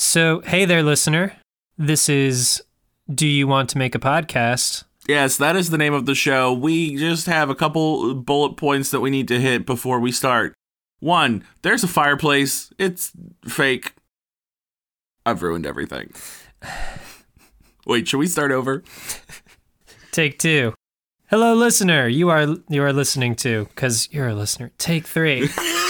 So, hey there, listener. This is Do You Want to Make a Podcast? Yes, that is the name of the show. We just have a couple bullet points that we need to hit before we start. One, there's a fireplace. It's fake. I've ruined everything. Wait, should we start over? Take two. Hello, listener. You are you are listening to because you're a listener. Take three.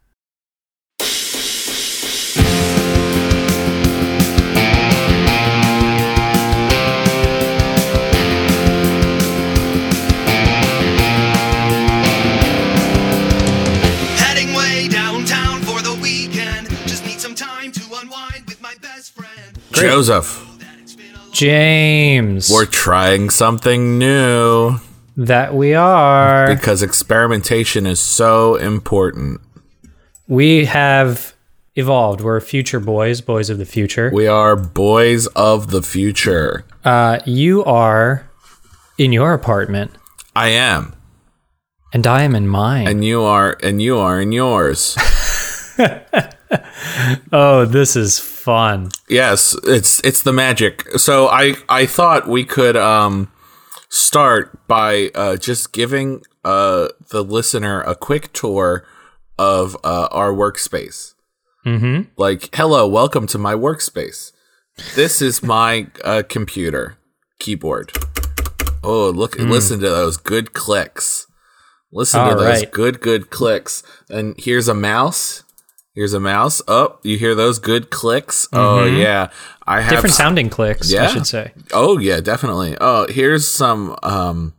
Friend. Joseph, James. we're trying something new that we are. because experimentation is so important. We have evolved. We're future boys, boys of the future. We are boys of the future. Uh, you are in your apartment, I am. and I am in mine. And you are and you are in yours. oh, this is fun. yes, it's it's the magic. So I I thought we could um start by uh just giving uh the listener a quick tour of uh our workspace. Mm-hmm. like hello welcome to my workspace this is my uh, computer keyboard oh look listen to those good clicks listen to Hmm. Those right. good good clicks and here's a mouse here's a mouse oh you hear those good clicks oh yeah i have Mm-hmm. Different sounding clicks, Yeah. I should say. Oh yeah, definitely. Oh, here's some um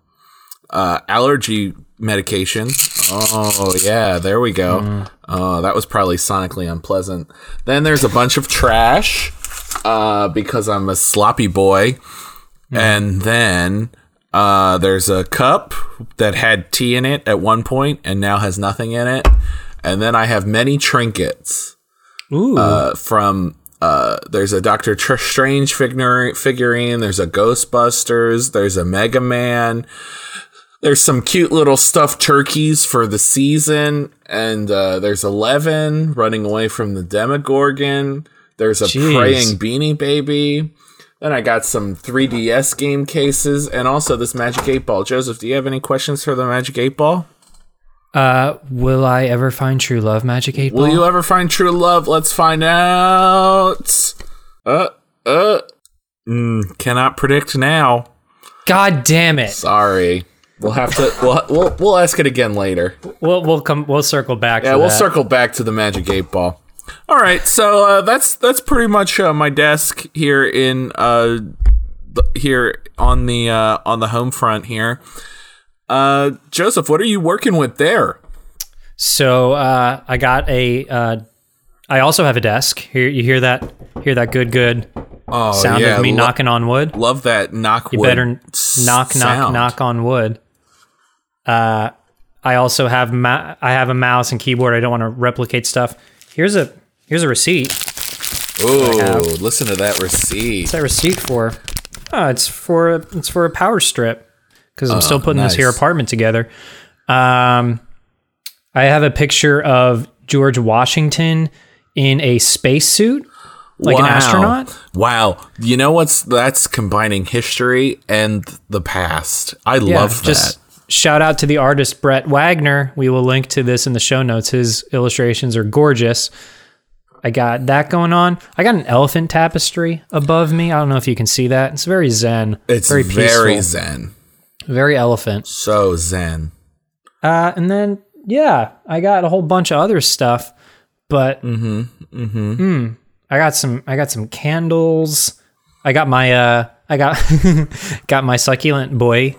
uh allergy medication. Oh yeah, there we go. Mm. Oh, that was probably sonically unpleasant. Then there's a bunch of trash uh because I'm a sloppy boy. Mm. And then uh there's a cup that had tea in it at one point and now has nothing in it. And then I have many trinkets Ooh. uh, from uh, there's a Doctor Tr- Strange figure- figurine. There's a Ghostbusters. There's a Mega Man. There's some cute little stuffed turkeys for the season, and uh, there's Eleven running away from the Demogorgon. There's a Jeez. praying Beanie Baby. Then I got some 3DS game cases, and also this Magic Eight Ball. Joseph, do you have any questions for the Magic Eight Ball? Uh, will I ever find true love, Magic 8 Ball? Will you ever find true love? Let's find out. Uh, uh. Mm, cannot predict now. God damn it. Sorry. We'll have to. We'll we'll, we'll ask it again later. We'll, we'll come, we'll circle back. Yeah, for we'll that. circle back to the magic eight ball. All right, so uh, that's that's pretty much uh, my desk here in uh th- here on the uh, on the home front here. Uh, Joseph, what are you working with there? So, uh, I got a, uh, I also have a desk. Here, you hear that, hear that good, good Oh, sound yeah, of me lo- knocking on wood? Love that knock. You wood better knock, knock, knock on wood. Uh, I also have ma- I have a mouse and keyboard. I don't want to replicate stuff. Here's a here's a receipt. Oh, listen to that receipt. What's that receipt for? Oh, it's for a, it's for a power strip because I'm still putting this here Oh, apartment together. Um, I have a picture of George Washington in a spacesuit, like an astronaut. Wow. You know what's that's combining history and the past. I Yeah, love that. just shout out to the artist Brett Wagner. We will link to this in the show notes. His illustrations are gorgeous. I got that going on. I got an elephant tapestry above me. I don't know if you can see that. It's very zen. It's very very, zen. Very elephant. So zen. Uh, and then yeah, I got a whole bunch of other stuff, but Mm-hmm. Mm-hmm. mm, I got some. I got some candles. I got my. Uh, I got got my succulent boy,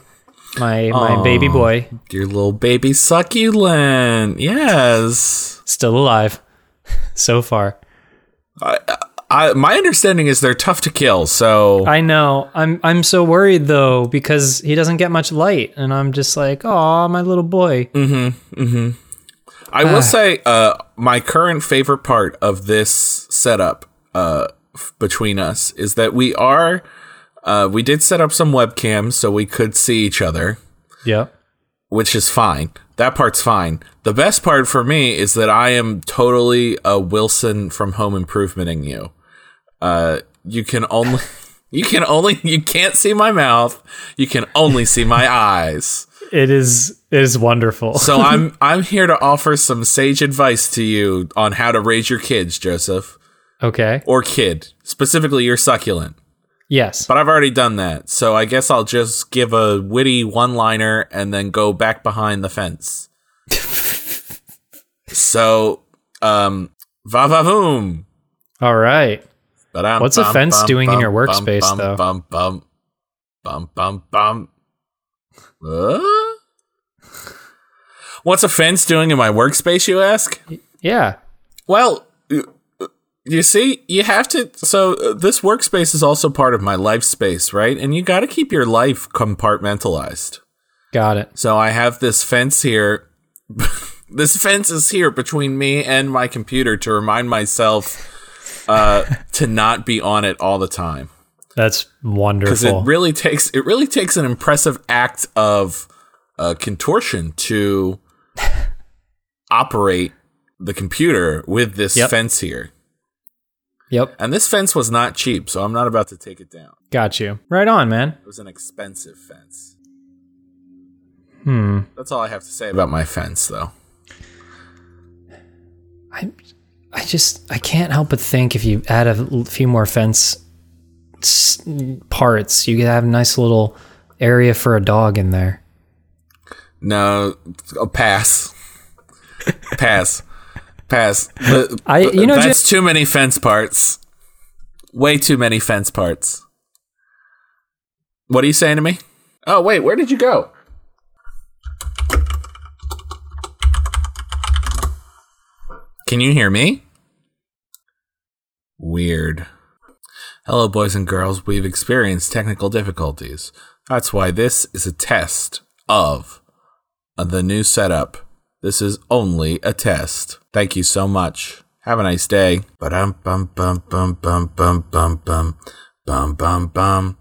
my my baby boy, Your little baby succulent. Yes. still alive so far. I, my understanding is they're tough to kill. So I know. I'm I'm so worried though because he doesn't get much light, and I'm just like, oh, my little boy. Mm-hmm. Mm-hmm. I will say, uh, my current favorite part of this setup uh, f- between us is that we are, uh, we did set up some webcams so we could see each other, Yep. which is fine. That part's fine. The best part for me is that I am totally a Wilson from Home Improvementing you. Uh, you can only, you can only, you can't see my mouth. You can only see my eyes. It is it is wonderful. So I'm I'm here to offer some sage advice to you on how to raise your kids, Joseph. okay. Or kid. Specifically your succulent. Yes. But I've already done that. So I guess I'll just give a witty one-liner and then go back behind the fence. so um va va voom. All right. Ba-dum, What's a fence bum, doing in your workspace, bum, though? Bum bum bum bum bum. Uh? What's a fence doing in my workspace, you ask? Yeah. Well, you- you see, you have to. So, uh, this workspace is also part of my life space, right? And you got to keep your life compartmentalized. Got it. So, I have this fence here. this fence is here between me and my computer to remind myself uh, to not be on it all the time. That's wonderful. Because it really takes it really takes an impressive act of uh, contortion to operate the computer with this Yep. fence here. yep. And this fence was not cheap, so I'm not about to take it down. Got you. Right on, man. It was an expensive fence. Hmm. That's all I have to say about my fence, though. I I just I can't help but think if you add a few more fence parts, you could have a nice little area for a dog in there. No, oh, pass, pass, pass. But- I- you know, that's too many fence parts. Way too many fence parts. What are you saying to me? Oh wait, where did you go? Can you hear me? Weird. Hello, boys and girls. We've experienced technical difficulties. That's why this is a test of the new setup. This is only a test. Thank you so much. Have a nice day. Bum bum bum bum bum bum bum bum bum bum.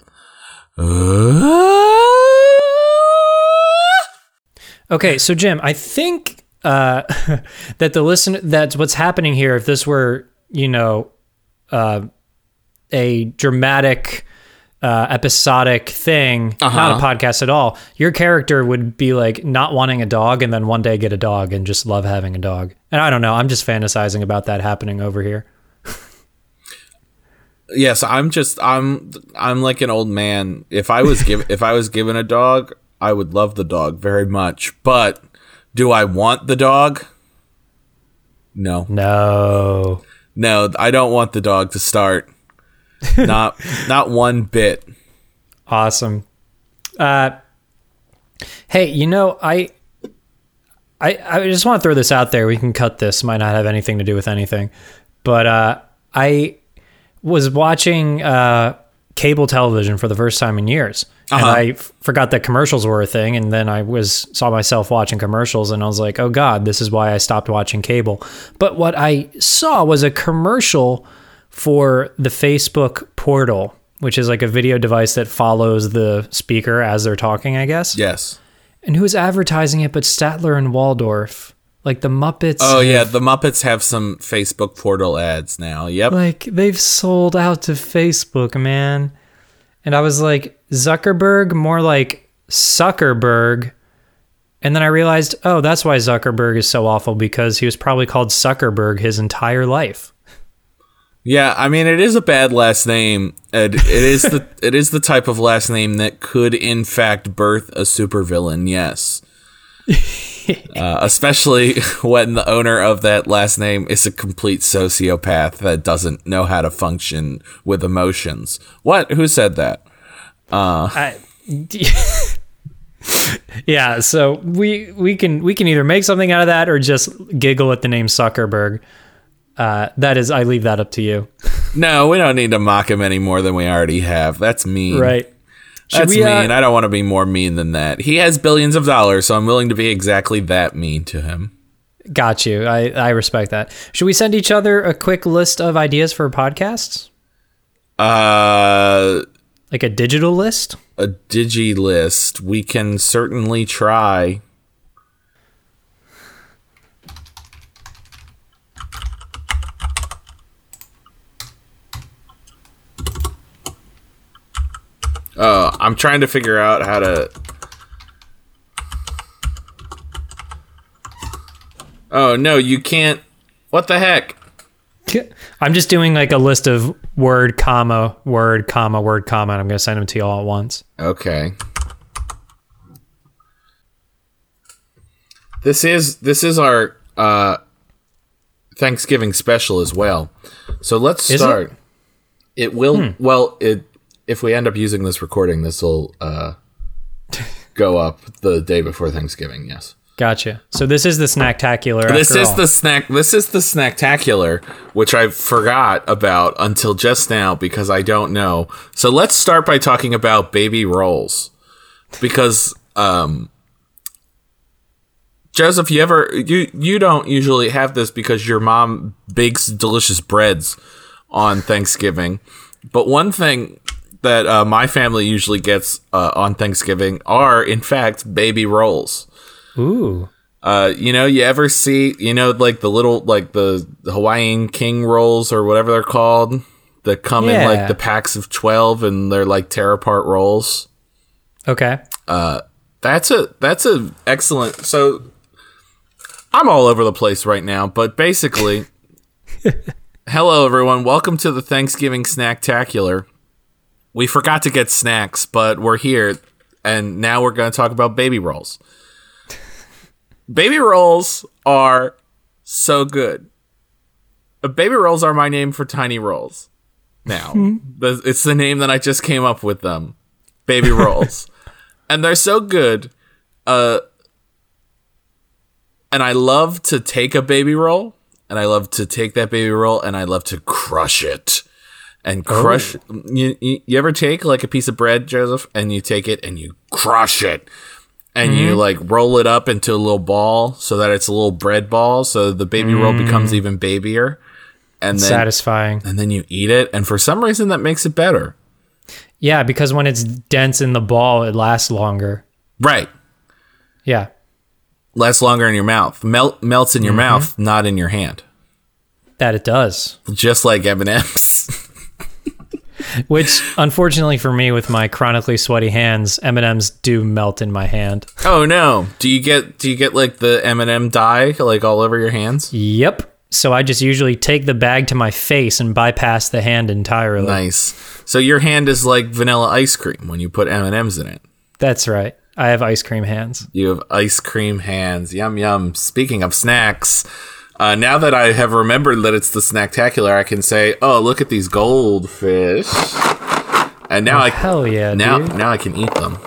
Uh, Okay, so Jim, I think uh, that the listen that's what's happening here. If this were, you know, uh, a dramatic, uh, episodic thing, not Uh-huh. a podcast at all, your character would be like not wanting a dog, and then one day get a dog and just love having a dog. And I don't know. I'm just fantasizing about that happening over here. yes, I'm just I'm I'm like an old man. If I was given if I was given a dog, I would love the dog very much. But do I want the dog? No. No. No, I don't want the dog to start. Not not one bit. Awesome. Uh, hey, you know, I, I, I just want to throw this out there. We can cut this. Might not have anything to do with anything, but uh, I was watching uh, cable television for the first time in years, and Uh-huh. I f- forgot that commercials were a thing. And then I was saw myself watching commercials, and I was like, "Oh God, this is why I stopped watching cable." But what I saw was a commercial for the Facebook portal, which is like a video device that follows the speaker as they're talking, I guess. Yes. And who's advertising it but Statler and Waldorf? Like the Muppets. Oh yeah, the Muppets have some Facebook portal ads now. Yep. Like they've sold out to Facebook, man. And I was like, Zuckerberg, more like Suckerberg. And then I realized, oh, that's why Zuckerberg is so awful because he was probably called Suckerberg his entire life. Yeah, I mean it is a bad last name. and It is the it is the type of last name that could in fact birth a supervillain. Yes. uh, especially when the owner of that last name is a complete sociopath that doesn't know how to function with emotions. What? Who said that? I, yeah, so we we can we can either make something out of that or just giggle at the name Zuckerberg. Uh, that is, I leave that up to you. No, we don't need to mock him any more than we already have. That's mean. Right. Should That's we, uh, mean. I don't want to be more mean than that. He has billions of dollars, so I'm willing to be exactly that mean to him. Got you. I, I respect that. Should we send each other a quick list of ideas for podcasts? Uh, Like a digital list? a digi list. We can certainly try. Uh, I'm trying to figure out how to. Oh no, you can't. What the heck? I'm just doing like a list of word, comma, word, comma, word, comma, and I'm going to send them to you all at once. Okay. This is this is our uh Thanksgiving special as well. So let's Is it? start. It, will well it if we end up using this recording this will uh go up the day before Thanksgiving, yes. Gotcha. So this is the snacktacular. This is all. the snack this is the snacktacular which I forgot about until just now because I don't know. So let's start by talking about baby rolls. Because um Joseph, you ever you you don't usually have this because your mom bakes delicious breads on Thanksgiving. But one thing that uh, my family usually gets uh, on Thanksgiving are, in fact, baby rolls. Ooh. Uh, you know, you ever see, you know, like the little, like the Hawaiian King rolls or whatever they're called that come in like the packs of 12 and they're like tear apart rolls. Okay. That's a, that's a excellent. So I'm all over the place right now, but basically, hello everyone. Welcome to the Thanksgiving Snacktacular. We forgot to get snacks, but we're here and now we're going to talk about baby rolls. Baby rolls are so good. Uh, Baby rolls are my name for tiny rolls. Now, it's the name that I just came up with them. Baby rolls. and they're so good. Uh and I love to take a baby roll and I love to take that baby roll and I love to crush it. And crush you, you you ever take like a piece of bread, Joseph, and you take it and you crush it and you mm-hmm. like roll it up into a little ball so that it's a little bread ball so the baby roll becomes mm. even babier and then Satisfying. and then you eat it and for some reason that makes it better Yeah, because when it's dense in the ball, it lasts longer. right Yeah. lasts longer in your mouth melt melts in your mm-hmm. mouth not in your hand That it does. just like m&ms Which, unfortunately for me, with my chronically sweaty hands, M and M's do melt in my hand. oh no do you get do you get like the m&m dye like all over your hands Yep. So I just usually take the bag to my face and bypass the hand entirely. nice so your hand is like vanilla ice cream when you put m&ms in it That's right. I have ice cream hands. You have ice cream hands. Yum yum. Speaking of snacks, uh, now that I have remembered that it's the snacktacular, I can say, "Oh, look at these goldfish!" And now I Hell yeah, now dude. now I can eat them.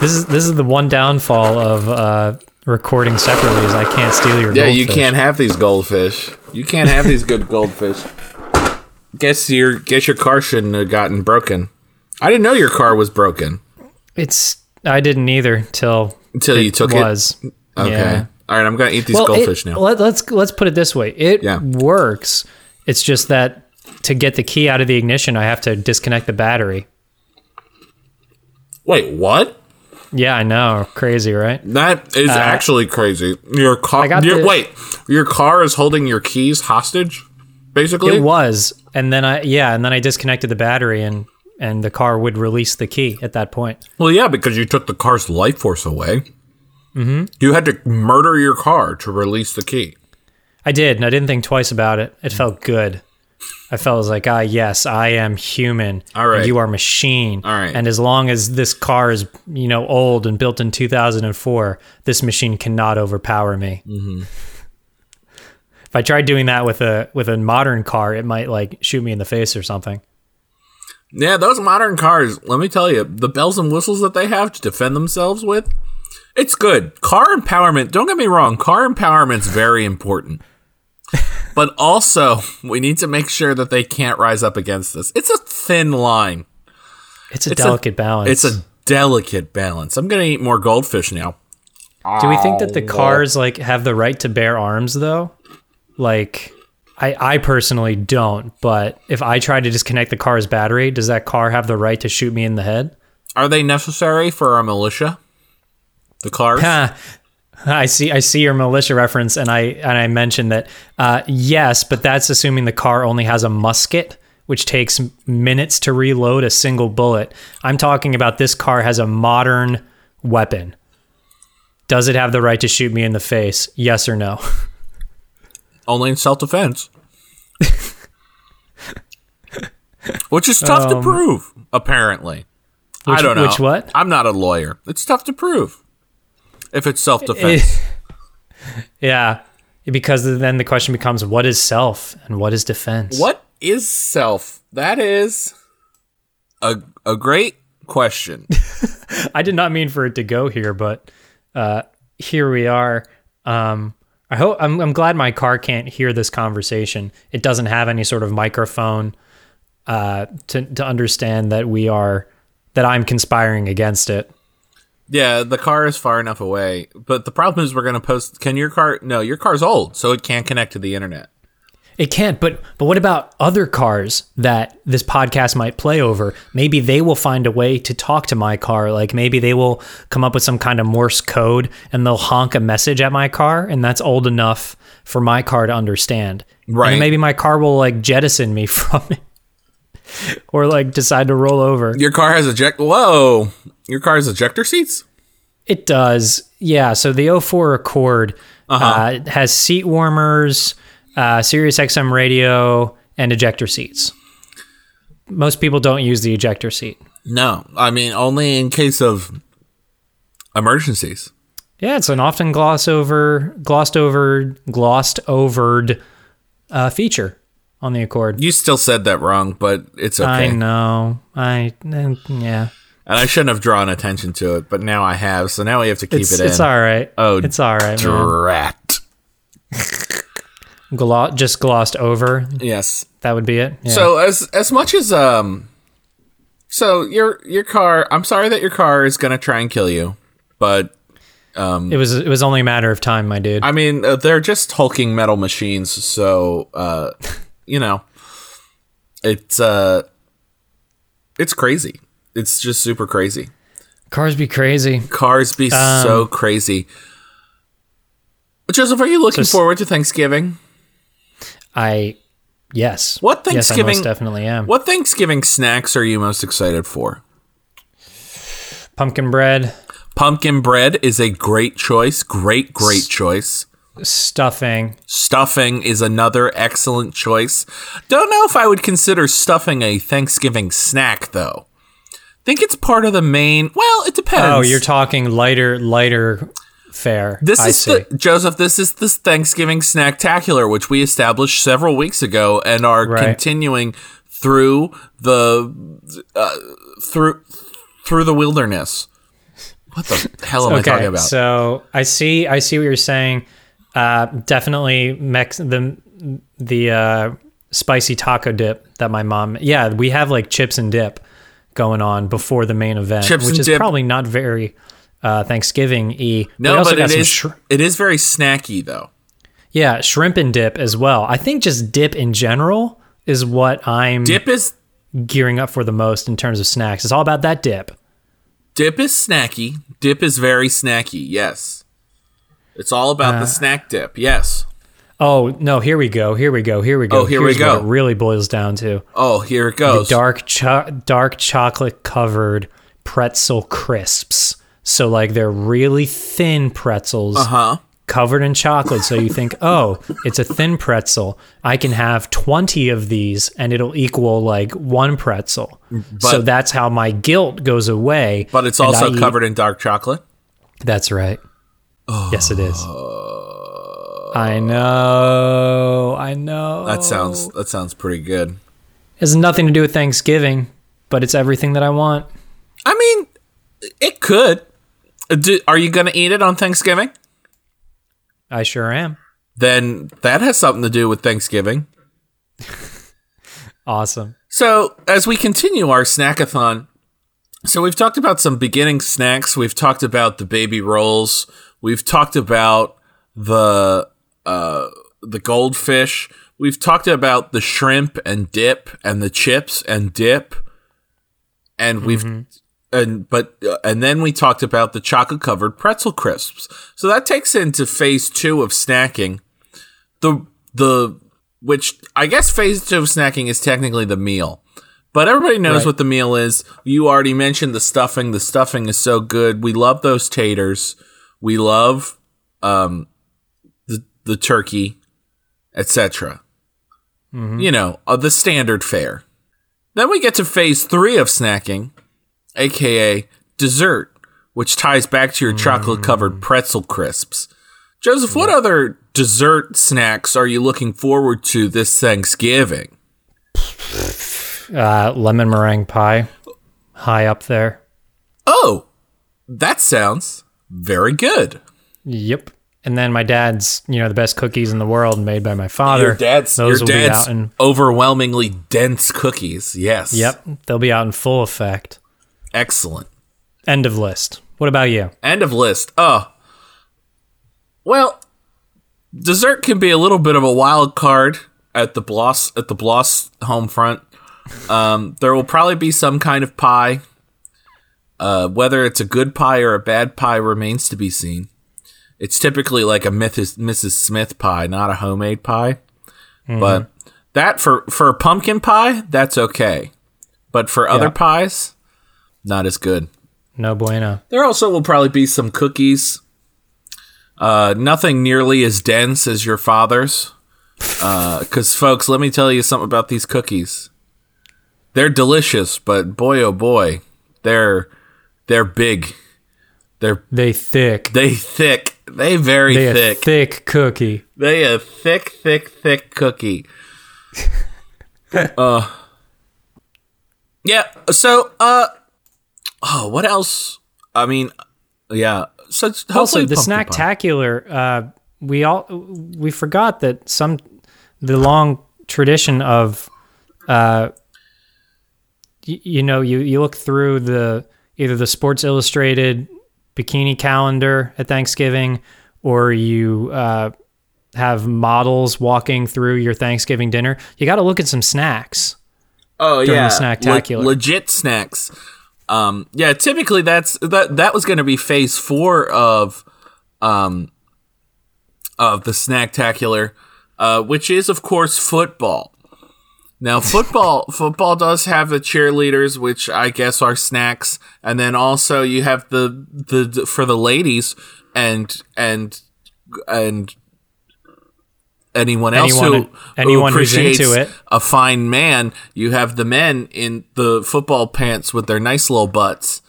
This is this is the one downfall of uh, recording separately is I can't steal your. Yeah, you can't have these goldfish. You can't have these good goldfish. Guess your guess your car shouldn't have gotten broken. I didn't know your car was broken It's I didn't either till until you took was. it. Okay. Yeah. All right, I'm gonna eat these Well, it- goldfish now. Let, let's let's put it this way. It Yeah. works. It's just that to get the key out of the ignition, I have to disconnect the battery. Wait, what? Yeah, I know. Crazy, right? That is actually crazy. Your car. Uh, I got your, the- wait, your car is holding your keys hostage, basically. It was, and then I yeah, and then I disconnected the battery, and and the car would release the key at that point. well, yeah, because you took the car's life force away. Mm-hmm. You had to murder your car to release the key. I did, and I didn't think twice about it. It felt good. I felt like, ah, yes, I am human. All right. And you are machine. All right. And as long as this car is, you know, old and built in 2004, this machine cannot overpower me. Mm-hmm. If I tried doing that with a with a modern car, it might like shoot me in the face or something. Yeah, those modern cars, let me tell you, the bells and whistles that they have to defend themselves with, it's good. Car empowerment, don't get me wrong, car empowerment's very important. but also, we need to make sure that they can't rise up against this. It's a thin line. It's a It's a- delicate balance. It's a delicate balance. I'm going to eat more goldfish now. Do we think that the oh, cars like have the right to bear arms though? Like I I personally don't, but if I try to disconnect the car's battery, does that car have the right to shoot me in the head? Are they necessary for our militia? The cars? Ha. I see I see your militia reference and I and I mentioned that uh, yes, but that's assuming the car only has a musket which takes minutes to reload a single bullet. I'm talking about this car has a modern weapon. Does it have the right to shoot me in the face? Yes or no? Only in self defense. Which is tough to prove, apparently. I Um, don't know. which what? I'm not a lawyer. It's tough to prove if it's self defense. Yeah, because then the question becomes what is self and what is defense? what is self? That is a a great question. I did not mean for it to go here, but uh, here we are. Um, I hope I'm, I'm glad my car can't hear this conversation. It doesn't have any sort of microphone uh, to to understand that we are that I'm conspiring against it. Yeah, the car is far enough away, but the problem is we're going to post. Can your car? No, your car's old, so it can't connect to the internet. It can't, but but what about other cars that this podcast might play over? Maybe they will find a way to talk to my car. Like maybe they will come up with some kind of Morse code and they'll honk a message at my car, and that's old enough for my car to understand. Right. then maybe my car will like jettison me from it. or like decide to roll over. Your car has eject. Whoa, your car has ejector seats. It does. Yeah. So the 04 Accord uh has seat warmers, uh, Sirius XM radio, and ejector seats. Most people don't use the ejector seat. No, I mean only in case of emergencies. Yeah, it's an often gloss over, glossed over, glossed overed uh, feature on the Accord. You still said that wrong, but it's okay. I know. I yeah. And I shouldn't have drawn attention to it, but now I have. So now we have to keep It's, it in. it's all right. Oh, it's all right, man. Drat. Glo- just glossed over. Yes. That would be it. Yeah. So as as much as um, so your your car. I'm sorry that your car is gonna try and kill you, but um, it was it was only a matter of time, my dude. I mean uh, they're just hulking metal machines. So uh, you know, it's uh, it's crazy. It's just super crazy. Cars be crazy. Cars be Um, so crazy. Joseph, are you looking s- forward to Thanksgiving? I yes. What Yes, I Thanksgiving? most definitely am. What Thanksgiving snacks are you most excited for? Pumpkin bread, Pumpkin bread is a great choice. Great, great choice. Stuffing. Stuffing is another excellent choice. Don't know if I would consider stuffing a Thanksgiving snack though. Think it's part of the main. Well, it depends. Oh, you're talking lighter, lighter fare. This I is see. the Joseph. This is this Thanksgiving snacktacular, which we established several weeks ago, and are Right. continuing through the uh, through through the wilderness. What the hell am I talking about? So I see, I see what you're saying. Uh, definitely Mex the the uh, spicy taco dip that my mom. Yeah, we have like chips and dip going on before the main event, Chips which is dip. probably not very uh, Thanksgiving y. no, but it is it is very snacky though. yeah, shrimp and dip as well. I think just dip in general is what I'm Dip is gearing up for the most in terms of snacks. It's all about that dip. dip is snacky. Dip is very snacky. Yes, it's all about Uh, the snack dip. Yes. Oh no! Here we go. Here we go. Here we go. Oh, here we go. What it really boils down to Oh, here it goes. dark, cho- dark chocolate covered pretzel crisps. So like they're really thin pretzels, Uh huh. covered in chocolate. So you think, oh, it's a thin pretzel. I can have 20 of these and it'll equal like one pretzel. so that's how my guilt goes away. But it's also I eat- covered in dark chocolate. That's right. Yes, it is. I know. I know. That sounds that sounds pretty good. It has nothing to do with Thanksgiving, but it's everything that I want. I mean, it could. Uh, Do, are you going to eat it on Thanksgiving? I sure am. Then that has something to do with Thanksgiving. Awesome. So, as we continue our snackathon, so we've talked about some beginning snacks. We've talked about the baby rolls. We've talked about the uh, the goldfish. We've talked about the shrimp and dip and the chips and dip. And we've and but uh, and then we talked about the chocolate covered pretzel crisps. So that takes into phase 2 of snacking. The the which I guess phase two of snacking is technically the meal. But everybody knows Right. what the meal is. You already mentioned the stuffing. The stuffing is so good. We love those taters. We love um, the the turkey, etc. You know, uh, the standard fare. Then we get to phase three of snacking, aka dessert, which ties back to your chocolate covered pretzel crisps. Joseph, what other dessert snacks are you looking forward to this Thanksgiving? Uh, lemon meringue pie, high up there. Oh, that sounds very good. Yep. And then my dad's, you know, the best cookies in the world made by my father. Your dad's, Those your will be out in. overwhelmingly dense cookies. Yes. Yep, they'll be out in full effect. Excellent. End of list. What about you? End of list. Oh. Well, dessert can be a little bit of a wild card at the Bloss at the Bloss home front. Um, there will probably be some kind of pie. Uh, whether it's a good pie or a bad pie remains to be seen. It's typically like a Mrs. Smith pie, not a homemade pie. But that for for a pumpkin pie, that's okay. But for other Yeah. pies, not as good. No bueno. There also will probably be some cookies. Uh, nothing nearly as dense as your father's. Because, folks, let me tell you something about these cookies. They're delicious, but boy, oh boy, they're they're big. They're They thick. they thick. They very They thick. thick cookie. They a thick, thick, thick cookie. uh, yeah. So, uh, oh, what else? I mean, yeah. So hopefully Also, the snacktacular. Uh, we all we forgot that some the long tradition of, uh, y- you know, you you look through the either the Sports Illustrated bikini calendar at Thanksgiving, or you uh, have models walking through your Thanksgiving dinner. You got to look at some snacks. Oh yeah, the snacktacular. Le- legit snacks. Um, yeah, typically that's that. That was going to be phase four of, um, of the snacktacular, uh, which is of course football. Now, football football does have the cheerleaders, which I guess are snacks, and then also you have the the for the ladies and and and anyone else Anyone- who anyone who who's into appreciates it. a fine man. You have the men in the football pants with their nice little butts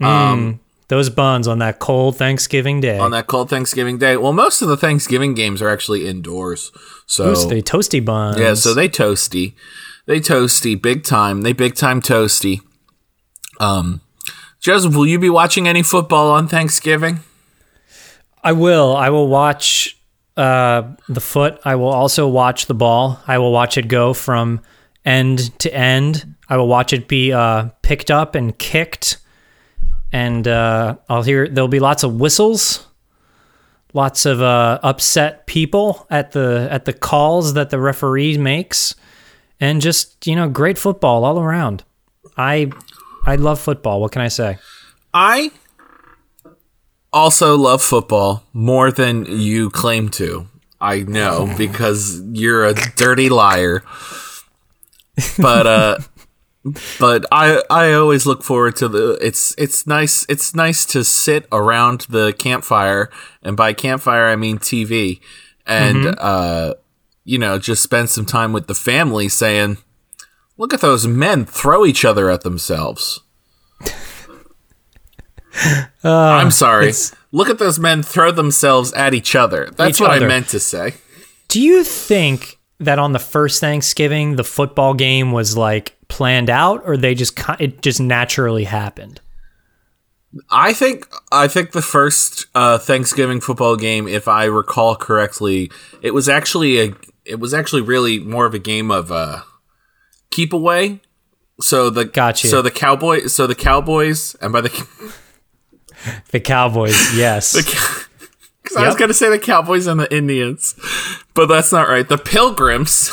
um, mm. Those buns on that cold Thanksgiving day. on that cold Thanksgiving day. Well, most of the Thanksgiving games are actually indoors, so Ooh, they toasty buns. yeah, so they toasty, they toasty big time. They big time toasty. Um, Joseph, will you be watching any football on Thanksgiving? I will. I will watch uh, the foot. I will also watch the ball. I will watch it go from end to end. I will watch it be uh, picked up and kicked, and uh, I'll hear there'll be lots of whistles, lots of uh, upset people at the at the calls that the referee makes, and just you know great football all around. I I love football. What can I say? I also love football more than you claim to. I know because you're a dirty liar. But uh but I I always look forward to the it's it's nice it's nice to sit around the campfire and by campfire I mean TV and uh you know just spend some time with the family saying look at those men throw each other at themselves. I'm sorry. Look at those men throw themselves at each other. That's Each what I meant to say. Do you think that on the first Thanksgiving the football game was like planned out, or they just it just naturally happened? I think I think the first uh, Thanksgiving football game, if I recall correctly, it was actually a it was actually really more of a game of uh, keep away. So the Gotcha. so the cowboy so the Cowboys and by the The Cowboys, yes. because I was gonna say the Cowboys and the Indians, but that's not right. The Pilgrims.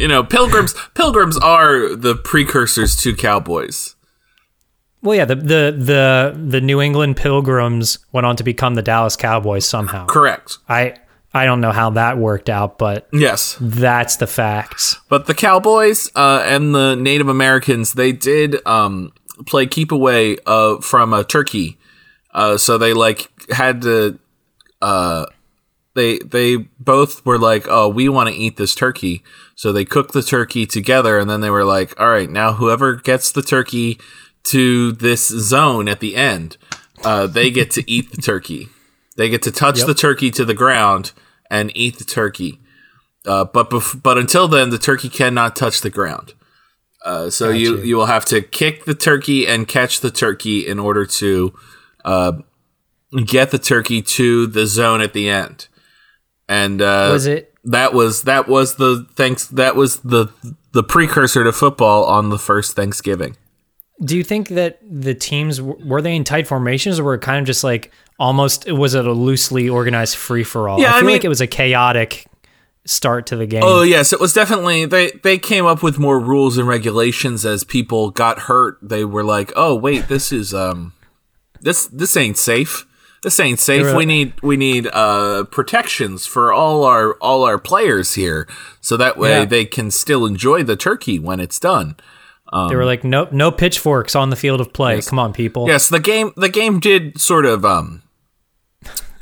You know, pilgrims. Pilgrims are the precursors to cowboys. well, yeah, the, the the the New England Pilgrims went on to become the Dallas Cowboys somehow. Correct. I I don't know how that worked out, but Yes. that's the facts. But the Cowboys uh, and the Native Americans, they did um, play keep away uh, from a turkey. Uh, so they like had to. They they both were like, oh, we want to eat this turkey. So they cooked the turkey together, and then they were like, all right, now whoever gets the turkey to this zone at the end, uh, they get to eat the turkey. They get to touch the turkey to the ground and eat the turkey. Uh, but bef- but until then, the turkey cannot touch the ground. Uh, so you you will have to kick the turkey and catch the turkey in order to uh, get the turkey to the zone at the end. And uh, Was it that was that was the thanks that was the the precursor to football on the first Thanksgiving. Do you think that the teams were they in tight formations or were it kind of just like almost was it a loosely organized free for all? Yeah, I I feel mean- like it was a chaotic start to the game. Oh yes, it was definitely they they came up with more rules and regulations as people got hurt. They were like, "Oh, wait, this is um this this ain't safe. This ain't safe. We need we need uh protections for all our all our players here so that way Yeah. they can still enjoy the turkey when it's done." they were like no no pitchforks on the field of play. Come on, people. Yes, the game the game did sort of um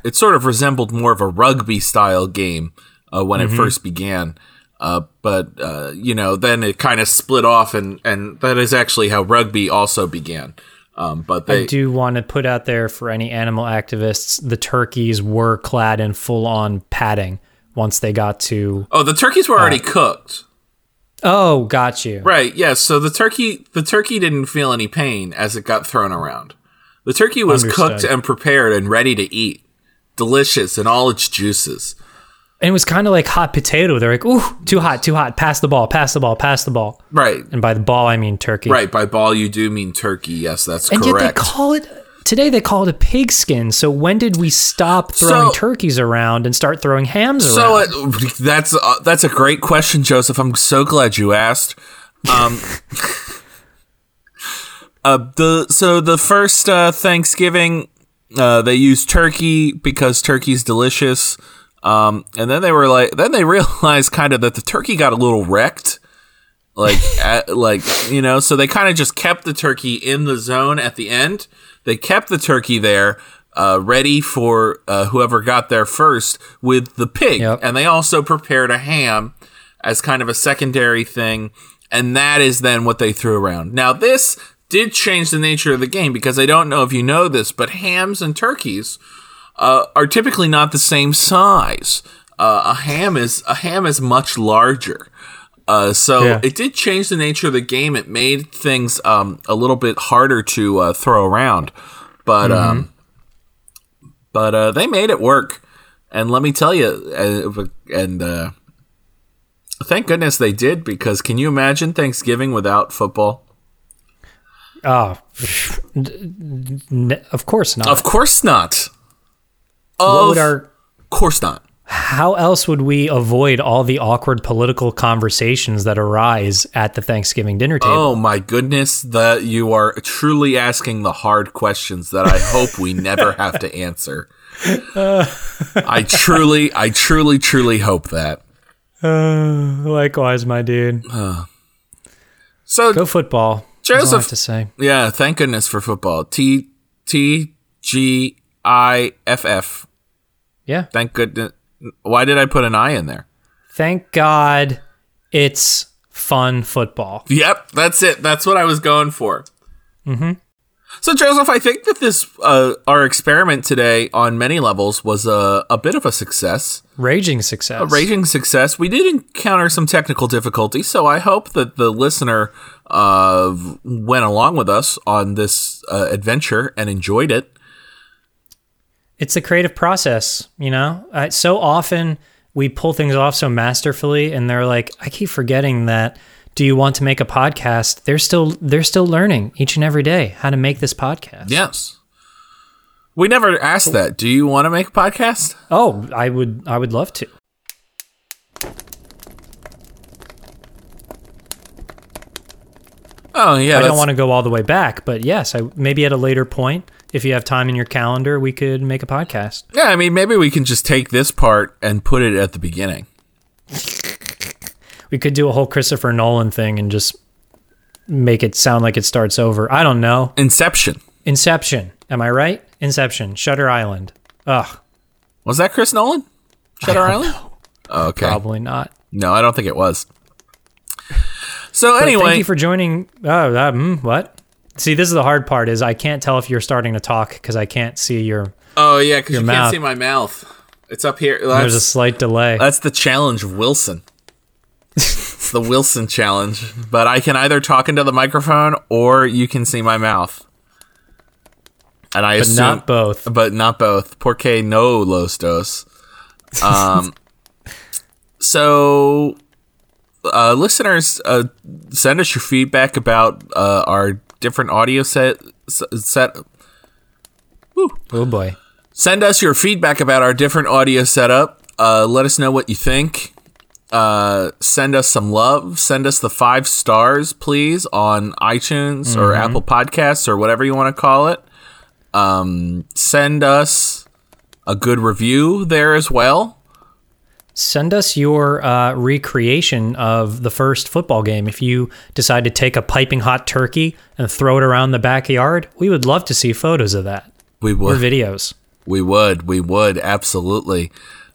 it sort of resembled more of a rugby style game uh, when Mm-hmm. it first began. Uh, but uh, you know, then it kind of split off, and and that is actually how rugby also began. Um, but they I do want to put out there for any animal activists, the turkeys were clad in full on padding once they got to oh, the turkeys were already cooked, Oh, got you. right? Yes. so the turkey the turkey didn't feel any pain as it got thrown around. The turkey was cooked and prepared and ready to eat, delicious in all its juices. And it was kind of like hot potato. They're like, ooh, too hot, too hot. Pass the ball, pass the ball, pass the ball. Right. And by the ball, I mean turkey. Right, by ball you do mean turkey. Yes, that's And yet they call it today. They call it a pigskin. So when did we stop throwing So- turkeys around and start throwing hams so around? uh, that's uh, that's a great question, Joseph. I'm so glad you asked. Um, uh, the so the first uh, Thanksgiving, uh, they used turkey because turkey's delicious. Um, and then they were like, then they realized kind of that the turkey got a little wrecked. like at, like you know so they kind of just kept the turkey in the zone at the end they kept the turkey there uh, ready for uh, whoever got there first with the pig Yep. and they also prepared a ham as kind of a secondary thing and that is then what they threw around now this did change the nature of the game because i don't know if you know this but hams and turkeys uh, are typically not the same size. Uh, a ham is a ham is much larger. Uh, so Yeah. it did change the nature of the game. It made things um, a little bit harder to uh, throw around, but um, but uh, they made it work. And let me tell you, uh, and uh, thank goodness they did because can you imagine Thanksgiving without football? Oh, n- of course not. Of course not. What Of would our course not. how else would we avoid all the awkward political conversations that arise at the Thanksgiving dinner table? Oh my goodness, that you are truly asking the hard questions that I hope we never have to answer. I truly, I truly, truly hope that. Uh, likewise, my dude. So Go football. Joseph- have to say. yeah, thank goodness for football. T T G I F F. Yeah. Thank goodness. Why did I put an I in there? Thank God it's fun football. Yep, that's it. That's what I was going for. Mm-hmm. So, Joseph, I think that this uh, our experiment today on many levels was a, a bit of a success, Raging success. a raging success. We did encounter some technical difficulties, so I hope that the listener uh, went along with us on this uh, adventure and enjoyed it. It's a creative process, you know? So often we pull things off so masterfully and they're like, I keep forgetting that do you want to make a podcast? They're still they're still learning each and every day how to make this podcast. Yes. We never asked that. Do you want to make a podcast? Oh, I would I would love to. Oh, yeah. I don't want to go all the way back, but yes, I maybe at a later point, if you have time in your calendar, we could make a podcast. Yeah, I mean, maybe we can just take this part and put it at the beginning. We could do a whole Christopher Nolan thing and just make it sound like it starts over. I don't know. Inception. Inception. Am I right? Inception. Shutter Island. Ugh, Was that Chris Nolan? Shutter Island? Oh, okay. probably not. No, I don't think it was. So But anyway, thank you for joining. Oh, uh, mm, what? See, this is the hard part. Is I can't tell if you're starting to talk because I can't see your. oh yeah, because you mouth. can't see my mouth. It's up here. There's a slight delay. that's the challenge of Wilson. it's the Wilson challenge. But I can either talk into the microphone or you can see my mouth. And I but assume, not both. but not both. Porque no los dos. Um, so, uh, listeners, uh, send us your feedback about uh, our different audio set. Set. Oh boy. Send us your feedback about our different audio setup. Uh, let us know what you think. Uh, send us some love. Send us the five stars, please, on iTunes or Apple Podcasts or whatever you want to call it. Um, send us a good review there as well. Send us your uh, recreation of the first football game. If you decide to take a piping hot turkey and throw it around the backyard, we would love to see photos of that We or would. videos. We would. We would. Absolutely.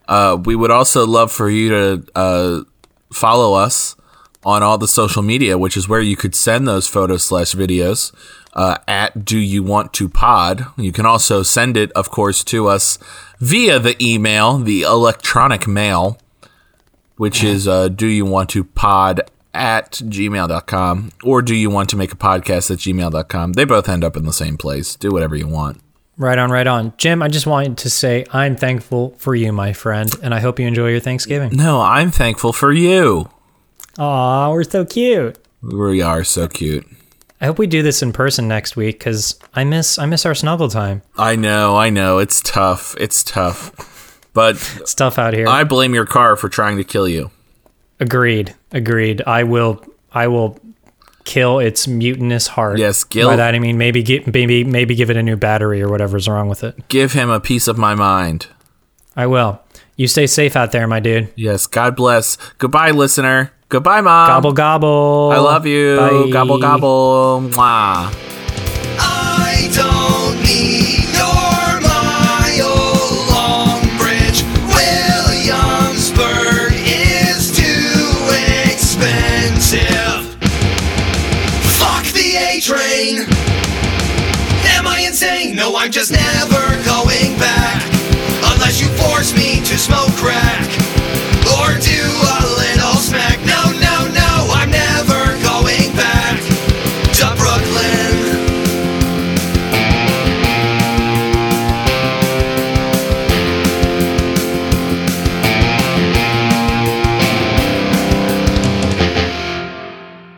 Uh, we would also love for you to uh, follow us on all the social media, which is where you could send those photos slash videos uh, at Do You Want to Pod. You can also send it, of course, to us via the email, the electronic mail, which is uh, Do You Want to Pod at gmail.com or do you want to make a podcast at gmail.com they both end up in the same place do whatever you want Right on, right on. Jim, I just wanted to say I'm thankful for you, my friend, and I hope you enjoy your Thanksgiving. no i'm thankful for you Aw, we're so cute. We are so cute. I hope we do this in person next week because I miss I miss our snuggle time. I know, I know. It's tough. It's tough. But It's tough out here. I blame your car for trying to kill you. agreed, agreed. I will I will kill its mutinous heart. Yes, Gil- By that I mean maybe get, maybe maybe give it a new battery or whatever's wrong with it. Give him a piece of my mind. I will. You stay safe out there, my dude. Yes, God bless. Goodbye, listener. Goodbye, mom. Gobble gobble. I love you. Bye. Gobble gobble. Mwah.